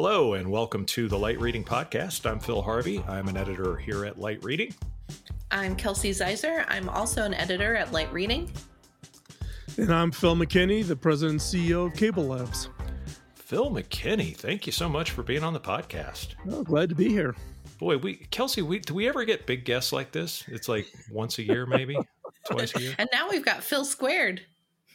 Hello, and welcome to the Light Reading Podcast. I'm Phil Harvey. I'm an editor here at Light Reading. I'm Kelsey Zeiser. I'm also an editor at Light Reading. And I'm Phil McKinney, the president and CEO of Cable Labs. Phil McKinney, thank you so much for being on the podcast. Oh, glad to be here. Boy, we Kelsey, we do we ever get big guests like this? It's like once a year, maybe twice a year. And now we've got Phil squared.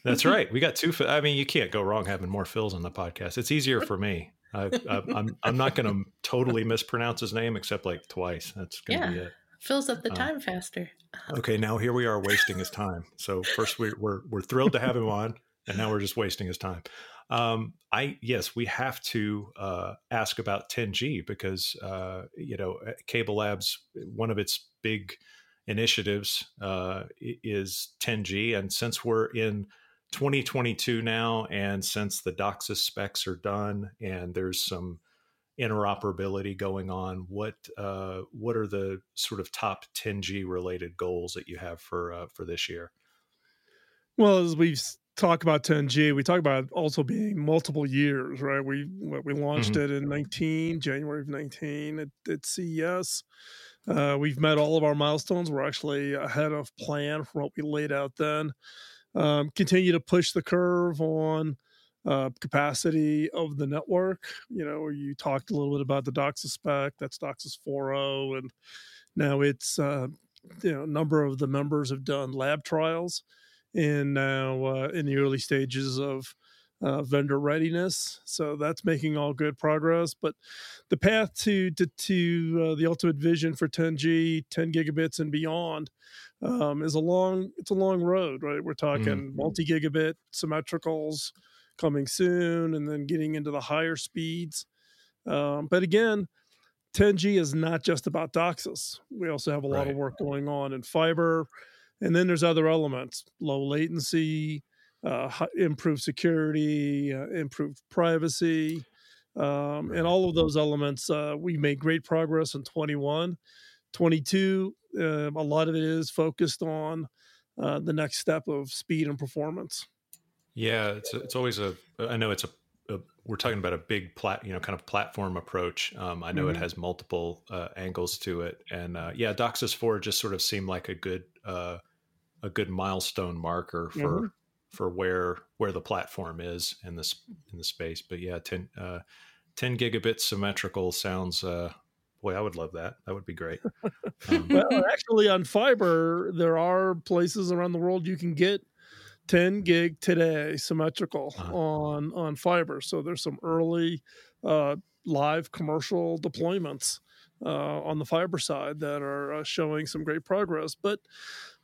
That's right. We got two. I mean, you can't go wrong having more Phils on the podcast. It's easier for me. I, I'm I'm not going to totally mispronounce his name except like twice. That's going to Yeah. be it. Fills up the Uh, time faster. Okay, now here we are wasting his time. So first we, we're we're thrilled to have him on, and now we're just wasting his time. Um, I yes, we have to uh, ask about 10G because uh, you know Cable Labs one of its big initiatives uh, is 10G, and since we're in 2022 now, and since the DOCSIS specs are done, and there's some interoperability going on, what uh, what are the sort of top 10G related goals that you have for uh, for this year? Well, as we've talked about 10G, we talk about also being multiple years, right? We we launched it in 19, January of 19 at, at CES. Uh, we've met all of our milestones. We're actually ahead of plan for what we laid out then. Um, continue to push the curve on uh, capacity of the network. You know, you talked a little bit about the DOCSIS spec. That's DOCSIS 4.0, and now it's uh, you know a number of the members have done lab trials and now uh, in the early stages of uh, vendor readiness. So that's making all good progress. But the path to to, to uh, the ultimate vision for 10G, 10 gigabits and beyond, um, is a long it's a long road, right? We're talking multi gigabit symmetricals coming soon, and then getting into the higher speeds. Um, but again. 10G is not just about DOCSIS. We also have a lot Right. of work going on in fiber, and then there's other elements: low latency, uh, improved security, uh, improved privacy, um, and all of those elements. Uh, we made great progress in 21, 22. Um, a lot of it is focused on uh, the next step of speed and performance. Yeah, it's it's always a. I know it's a. a we're talking about a big plat, you know, kind of platform approach. Um, I know it Mhm. has multiple uh, angles to it, and uh, yeah, DOCSIS four just sort of seemed like a good uh, a good milestone marker for Mhm. for where where the platform is in this in the space. But yeah, 10, uh, 10 gigabit symmetrical sounds. Uh, boy, I would love that. That would be great. Um, Well, actually, on fiber, there are places around the world you can get 10 gig today symmetrical Uh-huh. on on fiber. So there's some early uh, live commercial deployments uh, on the fiber side that are uh, showing some great progress. But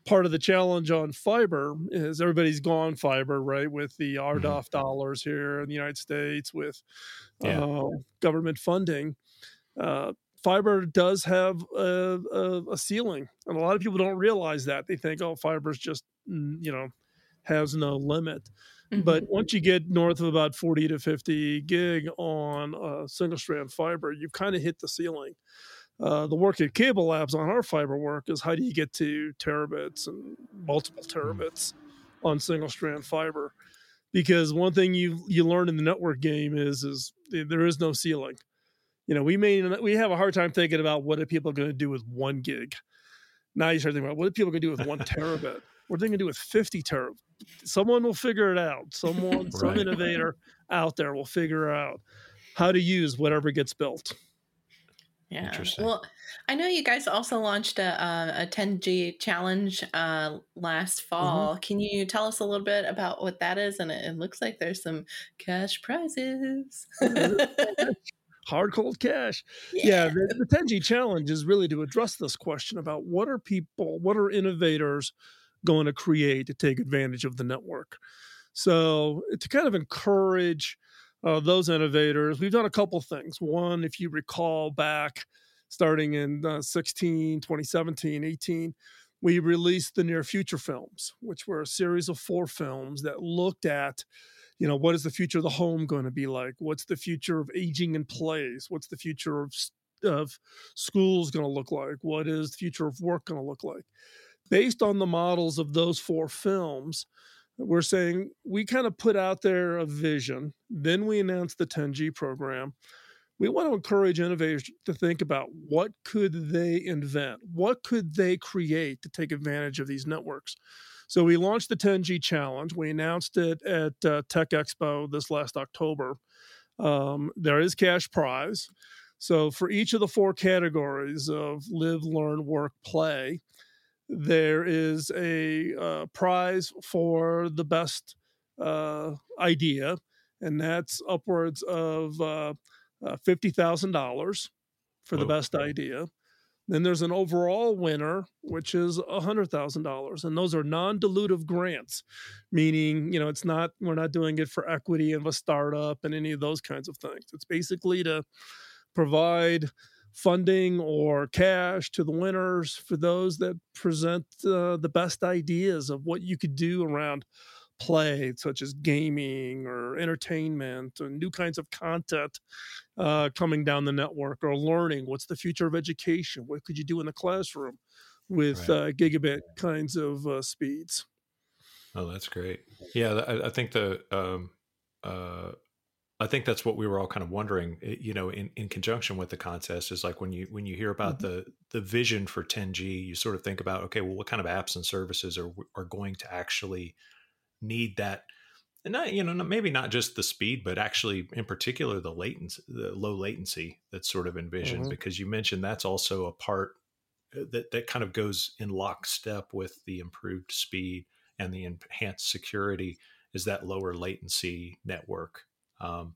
part of the challenge on fiber is everybody's gone fiber, right? With the RDOF dollars here in the United States, with Yeah. uh, government funding. Uh, fiber does have a, a, a ceiling, and a lot of people don't realize that. They think, "Oh, fiber's just mm, you know has no limit." But once you get north of about forty to fifty gig on uh, single strand fiber, you've kind of hit the ceiling. Uh, the work at Cable Labs on our fiber work is how do you get to terabits and multiple terabits on single strand fiber? Because one thing you you learn in the network game is is there is no ceiling you know, we may we have a hard time thinking about what are people going to do with one gig. Now you start thinking about what are people going to do with one terabit? What are they going to do with fifty terabit? Someone will figure it out. Someone, some innovator out there will figure out how to use whatever gets built. Yeah. Interesting. Well, I know you guys also launched a, uh, a 10G challenge uh, last fall. Can you tell us a little bit about what that is? And it, it looks like there's some cash prizes. Hard cold cash. Yeah, the, the 10G challenge is really to address this question about what are people, what are innovators going to create to take advantage of the network. So to kind of encourage uh, those innovators, we've done a couple things. One, if you recall back, starting in uh, 16, 2017, 18, we released the Near Future films, which were a series of four films that looked at you know what is the future of the home going to be like? What's the future of aging in place? What's the future of of schools going to look like? What is the future of work going to look like? Based on the models of those four films we're saying we kind of put out there a vision then we announced the 10g program. We want to encourage innovators to think about what could they invent? What could they create to take advantage of these networks so we launched the 10g challenge we announced it at uh, tech expo this last october um, there is cash prize so for each of the four categories of live learn work play there is a uh, prize for the best uh, idea and that's upwards of uh, uh, $50,000 for Whoa. the best idea. Then there's an overall winner, which is $100,000. And those are non dilutive grants, meaning, you know, it's not, we're not doing it for equity of a startup and any of those kinds of things. It's basically to provide funding or cash to the winners for those that present uh, the best ideas of what you could do around play, such as gaming or entertainment or new kinds of content uh, coming down the network or learning. What's the future of education? What could you do in the classroom with right. uh, gigabit kinds of uh, speeds? Oh, that's great. Yeah, I, I think the um, uh, I think that's what we were all kind of wondering. Eh, you know, in, in conjunction with the contest, is like when you when you hear about mm-hmm. the the vision for 10G, you sort of think about okay, well, what kind of apps and services are are going to actually need that and not you know maybe not just the speed but actually in particular the latency the low latency that's sort of envisioned mm-hmm. because you mentioned that's also a part uh, that that kind of goes in lockstep with the improved speed and the enhanced security is that lower latency network um,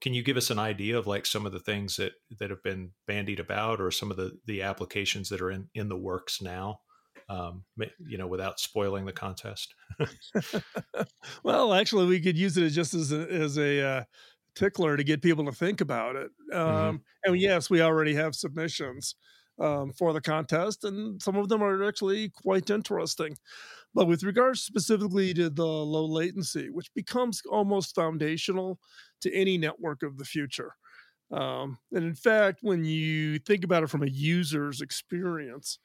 can you give us an idea of like some of the things that that have been bandied about or some of the the applications that are in in the works now um, you know, without spoiling the contest? well, actually, we could use it just as a, as a uh, tickler to get people to think about it. Mm-hmm. Um, mm-hmm. And yes, we already have submissions um, for the contest, and some of them are actually quite interesting. But with regards specifically to the low latency, which becomes almost foundational to any network of the future. Um, and in fact, when you think about it from a user's experience,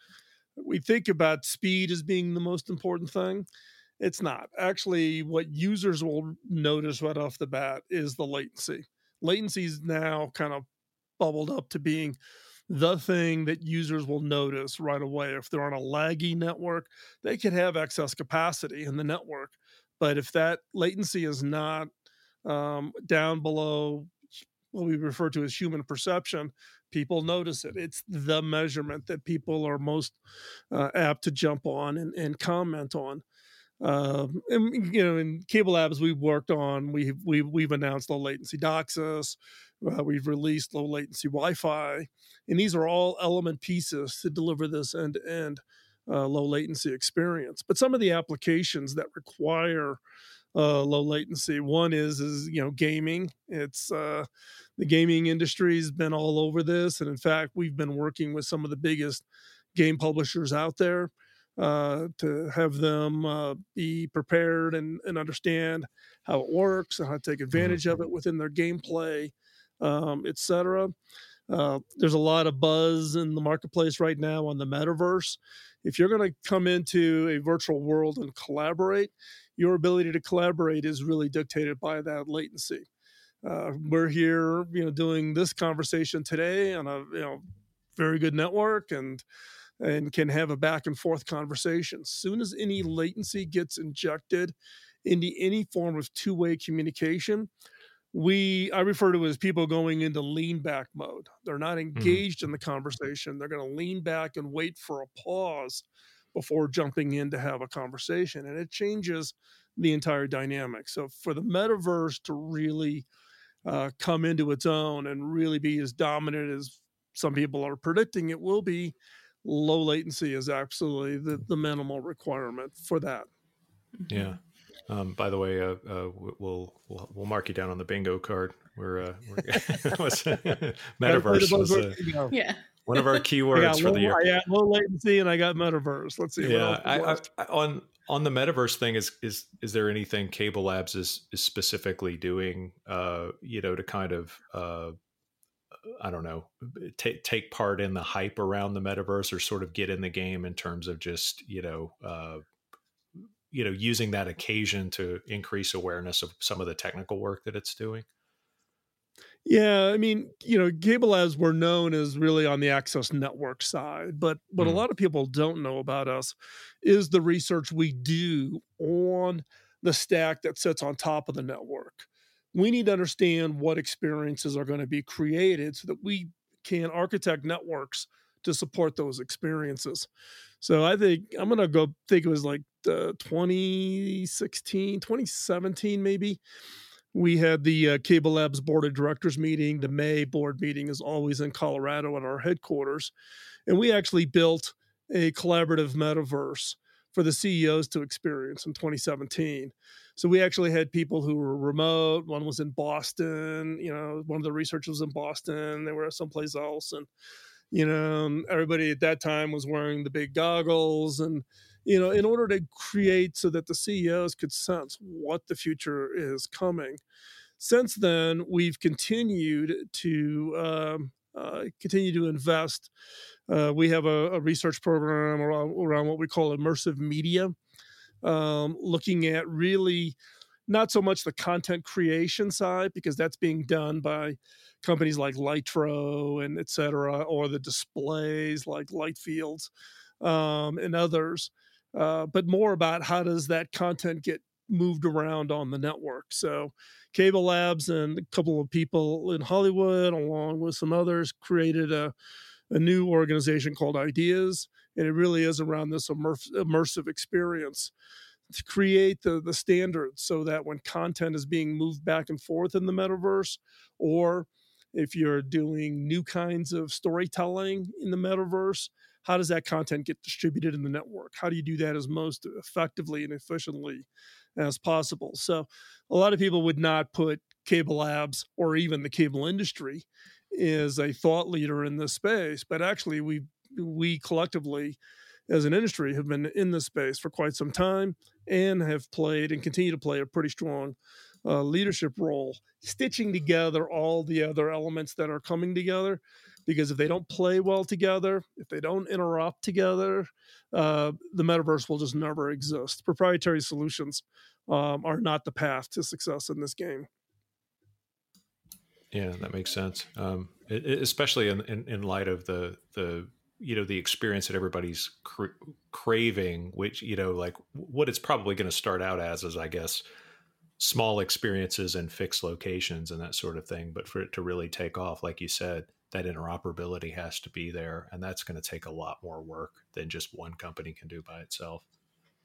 we think about speed as being the most important thing. It's not. Actually, what users will notice right off the bat is the latency. Latency is now kind of bubbled up to being the thing that users will notice right away. If they're on a laggy network, they could have excess capacity in the network. But if that latency is not um, down below what we refer to as human perception, people notice it. It's the measurement that people are most uh, apt to jump on and, and comment on. Um, and you know, in Cable Labs, we've worked on we've we've we've announced low latency DOCSIS, uh, we've released low latency Wi-Fi, and these are all element pieces to deliver this end-to-end uh, low latency experience. But some of the applications that require uh, low latency, one is is you know gaming. It's uh, the gaming industry has been all over this. And in fact, we've been working with some of the biggest game publishers out there uh, to have them uh, be prepared and, and understand how it works and how to take mm-hmm. advantage of it within their gameplay, um, etc. Uh, there's a lot of buzz in the marketplace right now on the metaverse. If you're going to come into a virtual world and collaborate, your ability to collaborate is really dictated by that latency uh, we're here, you know, doing this conversation today on a you know very good network and and can have a back and forth conversation. As soon as any latency gets injected into any form of two way communication, we I refer to it as people going into lean back mode. They're not mm-hmm. engaged mm-hmm. in the conversation. They're going to lean back and wait for a pause before jumping in to have a conversation, and it changes the entire dynamic. So for the metaverse to really uh, come into its own and really be as dominant as some people are predicting it will be, low latency is absolutely the, the minimal requirement for that. Yeah. Um, by the way, uh, uh, we'll, we'll we'll mark you down on the bingo card. We're, uh, we're metaverse was uh, yeah one of our keywords for low, the year. Got low latency and I got metaverse. Let's see. Yeah, I, I, on on the metaverse thing is is is there anything CableLabs is is specifically doing uh you know to kind of uh I don't know take take part in the hype around the metaverse or sort of get in the game in terms of just you know uh you know using that occasion to increase awareness of some of the technical work that it's doing Yeah, I mean, you know, cable labs were known as really on the access network side, but what mm. a lot of people don't know about us is the research we do on the stack that sits on top of the network. We need to understand what experiences are going to be created so that we can architect networks to support those experiences. So I think I'm going to go think it was like uh, 2016, 2017 maybe we had the uh, Cable Labs board of directors meeting. The May board meeting is always in Colorado at our headquarters. And we actually built a collaborative metaverse for the CEOs to experience in 2017. So we actually had people who were remote. One was in Boston. You know, one of the researchers was in Boston. They were someplace else, and you know, everybody at that time was wearing the big goggles and you know, in order to create so that the CEOs could sense what the future is coming. Since then, we've continued to um, uh, continue to invest. Uh, we have a, a research program around, around, what we call immersive media, um, looking at really not so much the content creation side because that's being done by companies like Lytro and et cetera, or the displays like Lightfields um, and others uh, but more about how does that content get moved around on the network. So, Cable Labs and a couple of people in Hollywood, along with some others, created a, a new organization called Ideas, and it really is around this immersive experience to create the the standards so that when content is being moved back and forth in the metaverse, or if you're doing new kinds of storytelling in the metaverse, how does that content get distributed in the network? How do you do that as most effectively and efficiently as possible? So, a lot of people would not put cable labs or even the cable industry as a thought leader in this space, but actually, we we collectively as an industry have been in this space for quite some time and have played and continue to play a pretty strong uh, leadership role, stitching together all the other elements that are coming together because if they don't play well together, if they don't interrupt together, uh, the metaverse will just never exist. Proprietary solutions um, are not the path to success in this game. Yeah, that makes sense. Um, it, it, especially in, in, in, light of the the you know the experience that everybody's cra- craving, which you know like what it's probably going to start out as is I guess small experiences and fixed locations and that sort of thing. But for it to really take off, like you said, that interoperability has to be there and that's going to take a lot more work than just one company can do by itself.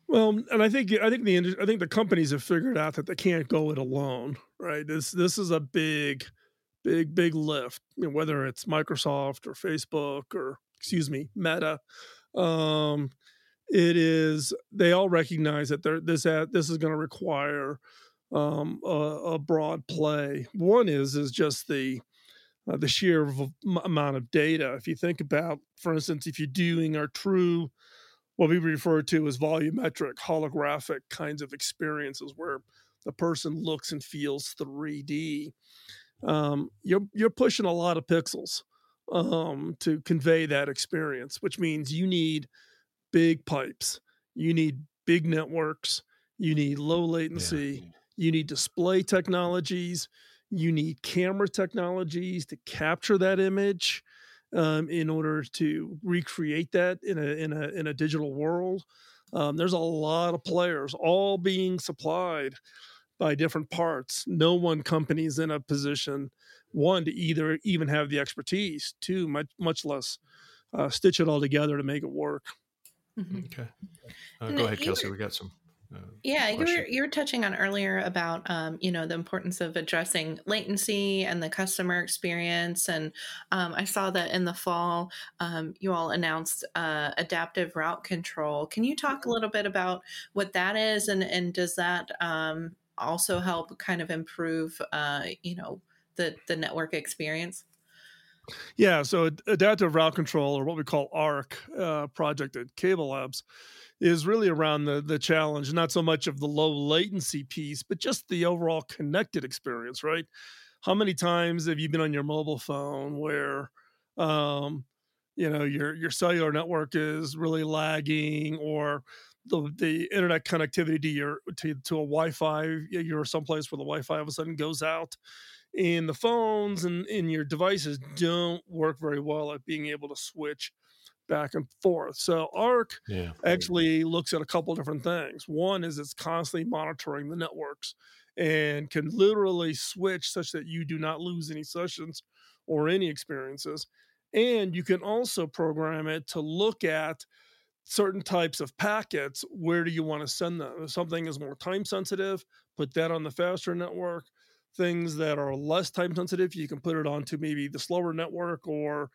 Well and i think i think the i think the companies have figured out that they can't go it alone right? This this is a big big big lift you know, whether it's microsoft or facebook or excuse me meta. Um it is they all recognize that they're this this is going to require um a, a broad play. One is is just the uh, the sheer v- amount of data. If you think about, for instance, if you're doing our true, what we refer to as volumetric, holographic kinds of experiences where the person looks and feels 3D, um, you're you're pushing a lot of pixels um, to convey that experience, which means you need big pipes, you need big networks, you need low latency, yeah. you need display technologies you need camera technologies to capture that image um, in order to recreate that in a in a in a digital world. Um, there's a lot of players all being supplied by different parts. No one company is in a position one to either even have the expertise, two much much less uh, stitch it all together to make it work. Mm-hmm. Okay, uh, go ahead, Kelsey. We got some. Uh, yeah, you were you were touching on earlier about um, you know the importance of addressing latency and the customer experience, and um, I saw that in the fall um, you all announced uh, adaptive route control. Can you talk a little bit about what that is, and and does that um, also help kind of improve uh, you know the the network experience? Yeah, so adaptive route control, or what we call ARC uh, project at Cable Labs is really around the the challenge, not so much of the low latency piece, but just the overall connected experience, right? How many times have you been on your mobile phone where um, you know your your cellular network is really lagging or the, the internet connectivity to your to, to a Wi-Fi, you're someplace where the Wi-Fi all of a sudden goes out, and the phones and in your devices don't work very well at being able to switch back and forth. So ARC Yeah. actually looks at a couple different things. One is it's constantly monitoring the networks and can literally switch such that you do not lose any sessions or any experiences. And you can also program it to look at certain types of packets. Where do you want to send them? If something is more time sensitive, put that on the faster network. Things that are less time sensitive, you can put it onto maybe the slower network or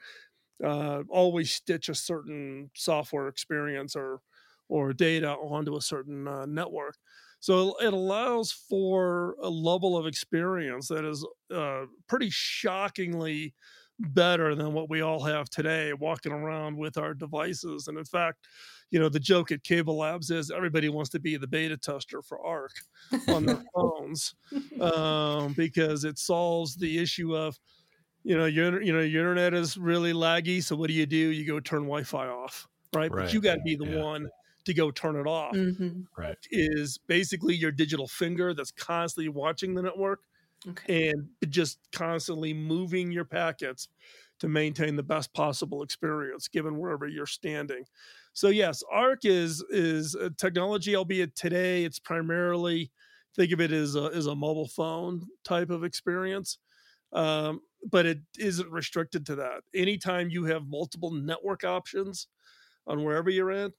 uh, always stitch a certain software experience or or data onto a certain uh, network. So it allows for a level of experience that is uh, pretty shockingly better than what we all have today walking around with our devices. And in fact, you know, the joke at Cable Labs is everybody wants to be the beta tester for ARC on their phones um, because it solves the issue of, you know, your you know your internet is really laggy. So what do you do? You go turn Wi-Fi off, right? Right. But you got to be the Yeah. one to go turn it off. Mhm. Right. Is basically your digital finger that's constantly watching the network Okay. and just constantly moving your packets to maintain the best possible experience given wherever you're standing so yes arc is is a technology albeit today it's primarily think of it as a, as a mobile phone type of experience um, but it isn't restricted to that anytime you have multiple network options on wherever you're at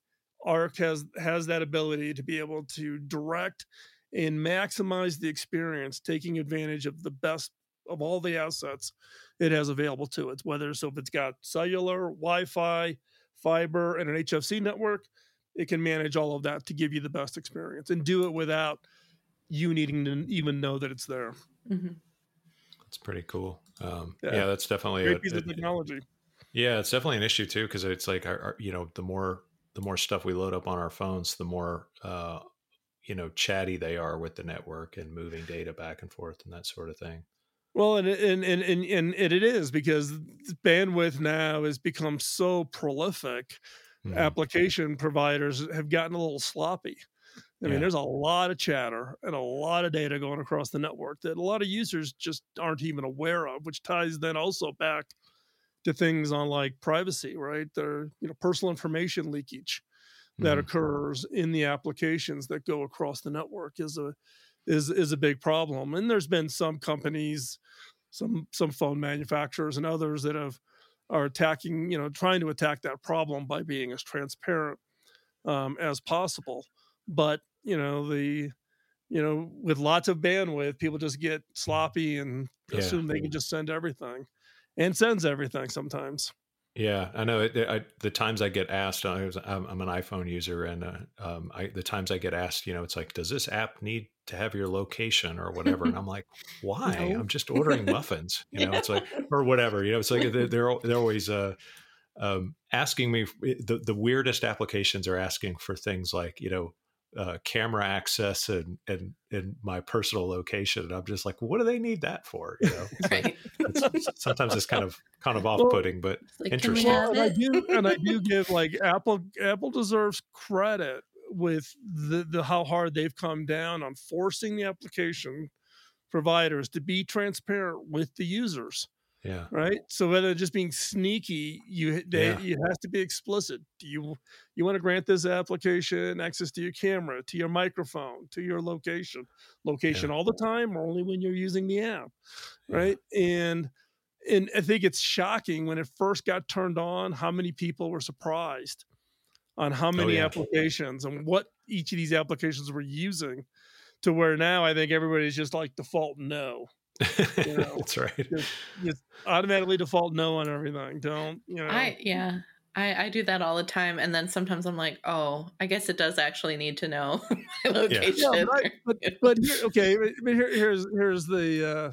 arc has has that ability to be able to direct and maximize the experience, taking advantage of the best of all the assets it has available to it. Whether so if it's got cellular, Wi-Fi, fiber, and an HFC network, it can manage all of that to give you the best experience and do it without you needing to even know that it's there. Mhm. It's pretty cool. Um, Yeah. yeah. that's definitely Great a, piece of technology. yeah, it's definitely an issue too because it's like our, our, you know the more the more stuff we load up on our phones, the more uh, you know chatty they are with the network and moving data back and forth and that sort of thing. Well, and and and and, and it is because bandwidth now has become so prolific. Mhm. Application providers have gotten a little sloppy. I mean, Yeah. there's a lot of chatter and a lot of data going across the network that a lot of users just aren't even aware of, which ties then also back to things on like privacy, right? There, you know, personal information leakage that Mhm. occurs in the applications that go across the network is a is is a big problem. And there's been some companies, some some phone manufacturers and others that have are attacking, you know, trying to attack that problem by being as transparent um, as possible. But you know, the you know, with lots of bandwidth, people just get sloppy and Yeah. assume they can just send everything, and sends everything sometimes. Yeah, I know. It, I, the times I get asked, I was, I'm, I'm an iPhone user, and uh, um, I, the times I get asked, you know, it's like, does this app need to have your location or whatever? And I'm like, why? No. I'm just ordering muffins, you know. It's like, or whatever, you know. It's like they're they're, they're always uh, um, asking me. The the weirdest applications are asking for things like, you know, uh, camera access and and and my personal location. And I'm just like, what do they need that for? You know, It's like- it's- sometimes it's kind of kind of off putting, but like, Interesting. and I do, and I do give like Apple. Apple deserves credit with the, the how hard they've come down on forcing the application providers to be transparent with the users. Yeah. Right. So rather than just being sneaky, you they, Yeah. it has to be explicit. Do you you want to grant this application access to your camera, to your microphone, to your location, location all the time, or only when you're using the app? Yeah. Right. And and I think it's shocking when it first got turned on, how many people were surprised on how oh, many Oh, yeah. applications and what each of these applications were using. To where now I think everybody's just like default no know, That's right. just automatically default no on everything. Don't you know? I yeah. I, I do that all the time, and then sometimes I'm like, oh, I guess it does actually need to know my location. yeah, but, I, but but here, okay, but but here, here's here's the uh,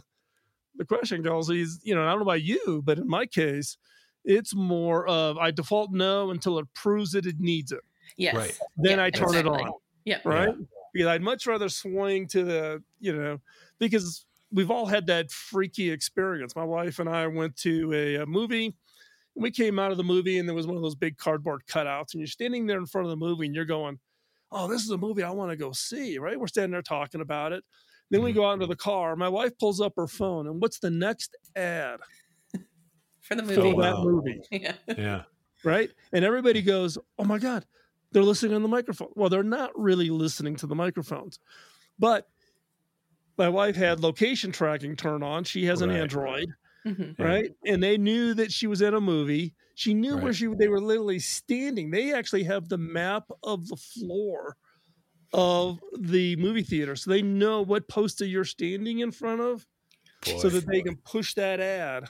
the question, goes. He's you know I don't know about you, but in my case, it's more of I default no until it proves that it needs it. yes, Right. Then Yeah, I turn exactly. it on. Yeah. right? Because I'd much rather swing to the, you know, because we've all had that freaky experience. My wife and I went to a, a movie. We came out of the movie and there was one of those big cardboard cutouts, and you're standing there in front of the movie and you're going, Oh, this is a movie I want to go see, right? We're standing there talking about it. Then we mm-hmm. go out into the car. My wife pulls up her phone, and what's the next ad For the for movie. wow. that movie? Yeah. Yeah. Right? And everybody goes, "Oh my god, they're listening on the microphone." Well, they're not really listening to the microphones, but my wife had location tracking turned on. She has an Right. Android. Mhm. Yeah. right? And they knew that she was in a movie. She knew where she they were literally standing. They actually have the map of the floor of the movie theater, so they know what poster you're standing in front of, so Boy. that they can push that ad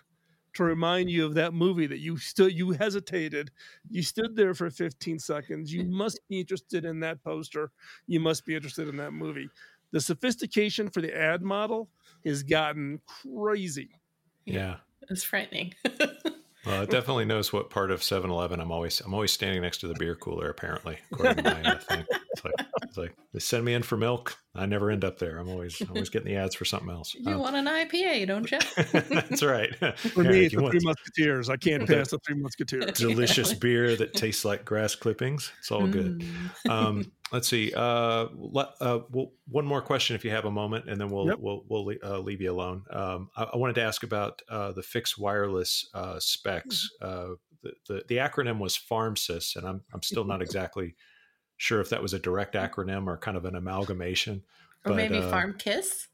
to remind you of that movie that you stood you hesitated you stood there for 15 seconds you must be interested in that poster you must be interested in that movie the sophistication for the ad model has gotten crazy Yeah. It's frightening. Well, it definitely knows what part of 7-Eleven I'm always. I'm always standing next to the beer cooler. Apparently, according to my thing. It's like, it's like they send me in for milk. I never end up there. I'm always always getting the ads for something else. you Um, want an IPA, don't you? that's right. For me, it's the Three Musketeers. I can't pass the Three Musketeers. delicious beer that tastes like grass clippings. It's all good. Mm. Um, let's see. Uh, let, uh, we'll, one more question, if you have a moment, and then we'll Yep. we'll we'll uh, leave you alone. Um, I, I wanted to ask about uh, the fixed wireless uh, specs. Uh, the, the the acronym was FarmSys, and I'm I'm still not exactly sure if that was a direct acronym or kind of an amalgamation. Or But, maybe uh, Farm Kiss.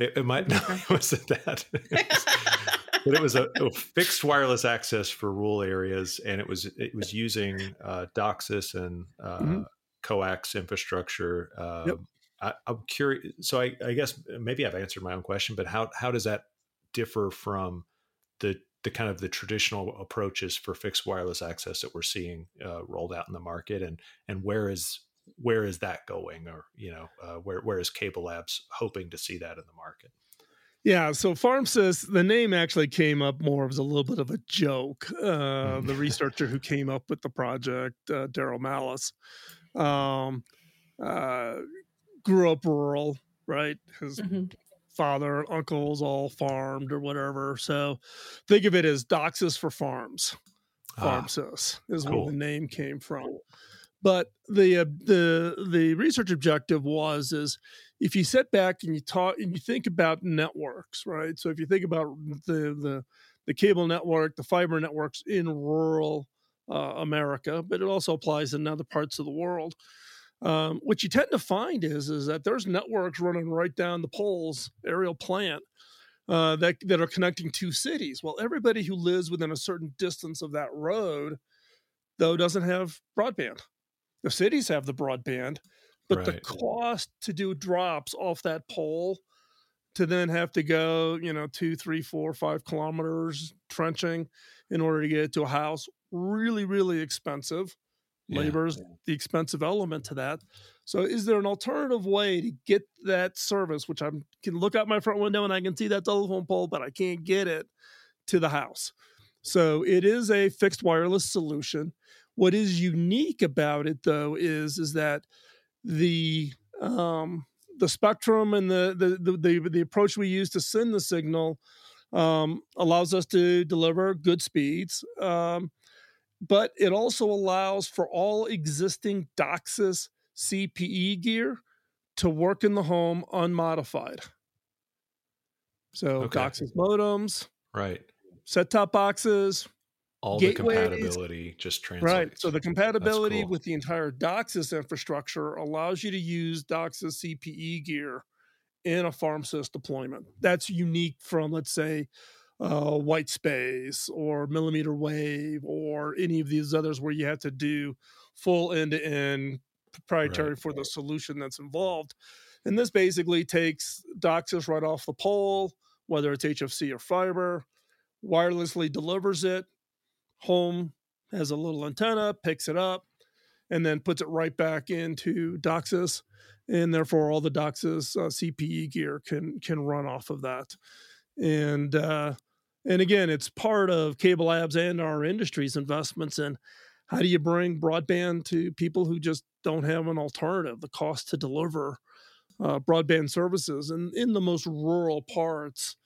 It, it might not it wasn't that. but it was a, a fixed wireless access for rural areas, and it was it was using uh, DOCSIS and uh, Mhm. coax infrastructure. Uh, Yep. I, I'm curious. So I, I guess maybe I've answered my own question, but how how does that differ from the the kind of the traditional approaches for fixed wireless access that we're seeing uh, rolled out in the market, and and where is where is that going, or you know, uh, where where is Cable Labs hoping to see that in the market? Yeah, so FarmSys, the name actually came up more as a little bit of a joke. Uh, Mhm. the researcher who came up with the project, uh, Daryl Malas, um, uh, grew up rural, right? His Mhm. Father, uncles all farmed or whatever. So think of it as DOCSIS for farms. Ah, FarmSys is cool. where the name came from. But the uh, the the research objective was is if you sit back and you talk and you think about networks, right? So if you think about the the the cable network, the fiber networks in rural uh, America, but it also applies in other parts of the world. Um, what you tend to find is is that there's networks running right down the poles, aerial plant, uh, that that are connecting two cities. Well, everybody who lives within a certain distance of that road, though, doesn't have broadband. The cities have the broadband, but the cost to do drops off that pole to then have to go, you know, two, three, four, five kilometers trenching in order to get to a house, really, really expensive. Yeah. Labor is the expensive element to that. So, is there an alternative way to get that service, which I can look out my front window and I can see that telephone pole, but I can't get it to the house? So, it is a fixed wireless solution. What is unique about it, though, is is that the um, the spectrum and the the, the the the approach we use to send the signal um, allows us to deliver good speeds. Um, but it also allows for all existing DOCSIS CPE gear to work in the home unmodified. So Okay. DOCSIS modems, Right. set top boxes, All Gateways- the compatibility just translates. right. So the compatibility cool. with the entire DOCSIS infrastructure allows you to use DOCSIS CPE gear in a FarmSys deployment. That's unique from, let's say, uh, white space or millimeter wave or any of these others where you have to do full end to end proprietary Right. for the solution that's involved. And this basically takes DOCSIS right off the pole, whether it's HFC or fiber, wirelessly delivers it. Home has a little antenna, picks it up, and then puts it right back into DOCSIS. And therefore, all the DOCSIS uh, CPE gear can can run off of that. And uh, and again, it's part of Cable Labs and our industry's investments in how do you bring broadband to people who just don't have an alternative, the cost to deliver uh, broadband services, and in the most rural parts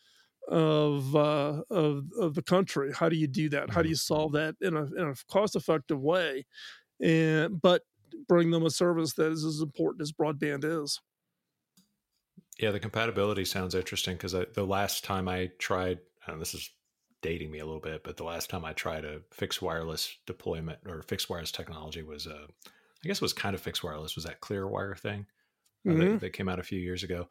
of, uh, of of the country. How do you do that? How do you solve that in a in a cost effective way, and but bring them a service that is as important as broadband is. Yeah, the compatibility sounds interesting because the last time I tried, and this is dating me a little bit, but the last time I tried a fixed wireless deployment or fixed wireless technology was, uh, I guess it was kind of fixed wireless, was that Clearwire thing mm-hmm. that, that, came out a few years ago.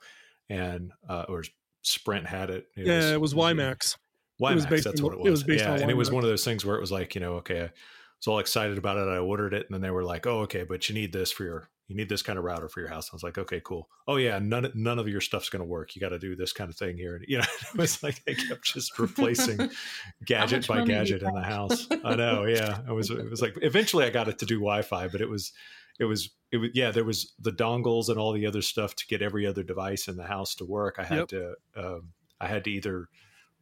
And, uh, or Sprint had it. it yeah, was, it was WiMAX. WiMAX, that's what it was. It was based yeah, on and it was one of those things where it was like, you know, okay, I was all excited about it. I ordered it, and then they were like, "Oh, okay, but you need this for your you need this kind of router for your house." I was like, "Okay, cool. Oh yeah, none none of your stuff's going to work. You got to do this kind of thing here." And you know, it was like they kept just replacing gadget by gadget in the house. I know, yeah. It was it was like eventually I got it to do Wi-Fi, but it was it was it was yeah there was the dongles and all the other stuff to get every other device in the house to work. I had yep. to um, I had to either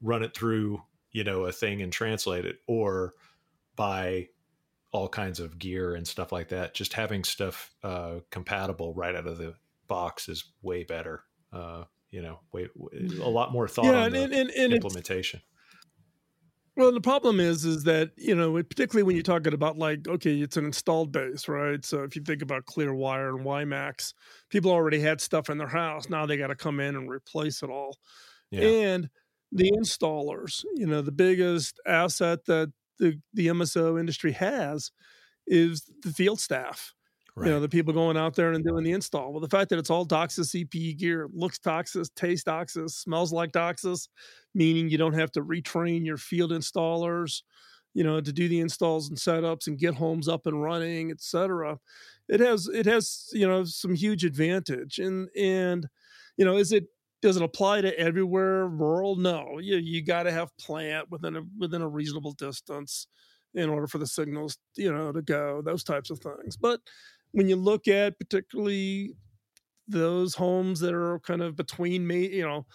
run it through you know a thing and translate it or buy all kinds of gear and stuff like that just having stuff uh, compatible right out of the box is way better uh, you know way, a lot more thought yeah, on and, and, and implementation well, the problem is, is that you know, particularly when you're talking about like, okay, it's an installed base, right? So if you think about Clearwire and WiMAX, people already had stuff in their house. Now they got to come in and replace it all. Yeah. And the installers. You know, the biggest asset that the, the MSO industry has is the field staff. Right. You know, the people going out there and doing the install. Well, the fact that it's all DOCSIS CPE gear, looks DOCSIS, tastes DOCSIS, smells like DOCSIS, meaning you don't have to retrain your field installers, you know, to do the installs and setups and get homes up and running, etc. It has it has you know some huge advantage, and and you know, is it does it apply to everywhere rural? No. You you got to have plant within a within a reasonable distance in order for the signals, you know, to go. Those types of things. But when you look at particularly those homes that are kind of between me, you know,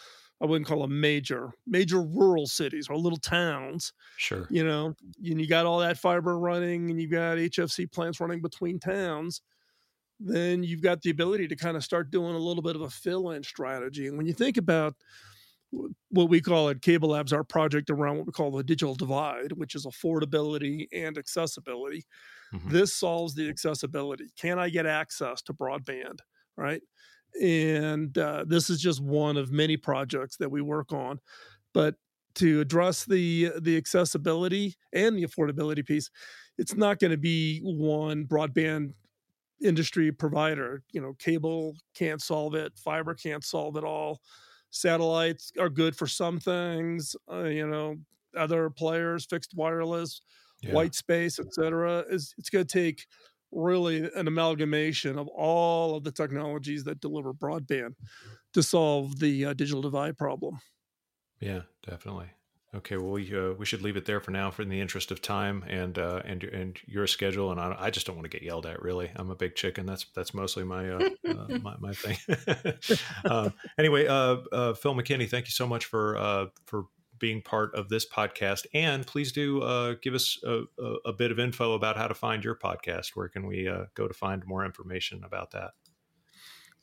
I wouldn't call them major, major rural cities or little towns. Sure. You know, and you got all that fiber running and you got HFC plants running between towns then you've got the ability to kind of start doing a little bit of a fill in strategy. And when you think about what we call at Cable Labs, our project around what we call the digital divide, which is affordability and accessibility, mm-hmm. this solves the accessibility. Can I get access to broadband? Right. And uh, this is just one of many projects that we work on. But to address the the accessibility and the affordability piece, it's not going to be one broadband industry provider. You know, cable can't solve it, fiber can't solve it all. Satellites are good for some things. Uh, you know, other players, fixed wireless, yeah. white space, etc. Is it's going to take really an amalgamation of all of the technologies that deliver broadband to solve the uh, digital divide problem. Yeah, definitely. Okay, well, we, uh, we should leave it there for now, for in the interest of time and uh, and and your schedule. And I, I, just don't want to get yelled at. Really, I'm a big chicken. That's that's mostly my uh, uh my, my, thing. Um, anyway, uh, uh, Phil McKinney, thank you so much for for being part of this podcast. And please do give us a, a, a, bit of info about how to find your podcast. Where can we go to find more information about that?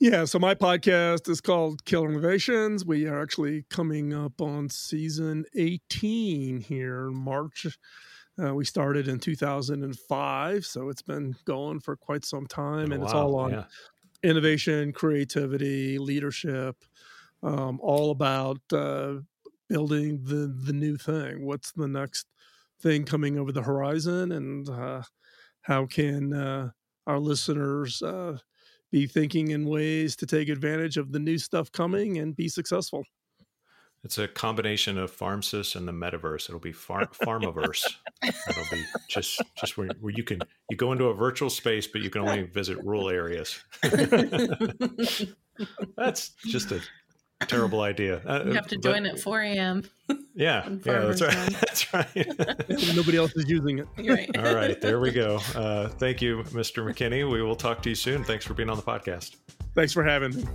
Yeah, so my podcast is called Killer Innovations. We are actually coming up on season 18 here in March. Uh, we started in 2005, so it's been going for quite some time, and it's all on yeah. innovation, creativity, leadership, um, all about uh, building the the new thing. What's the next thing coming over the horizon, and uh, how can uh, our listeners uh, be thinking in ways to take advantage of the new stuff coming and be successful. It's a combination of FarmSys and the metaverse. It'll be far, Farmiverse. It'll be just just where, where you can you go into a virtual space, but you can only visit rural areas. That's just a terrible idea. Uh, you have to join but, at 4 a.m. Yeah, yeah, that's right. that's right. Nobody else is using it. Right. All right, there we go. Uh, thank you, Mr. McKinney. We will talk to you soon. Thanks for being on the podcast. Thanks for having me.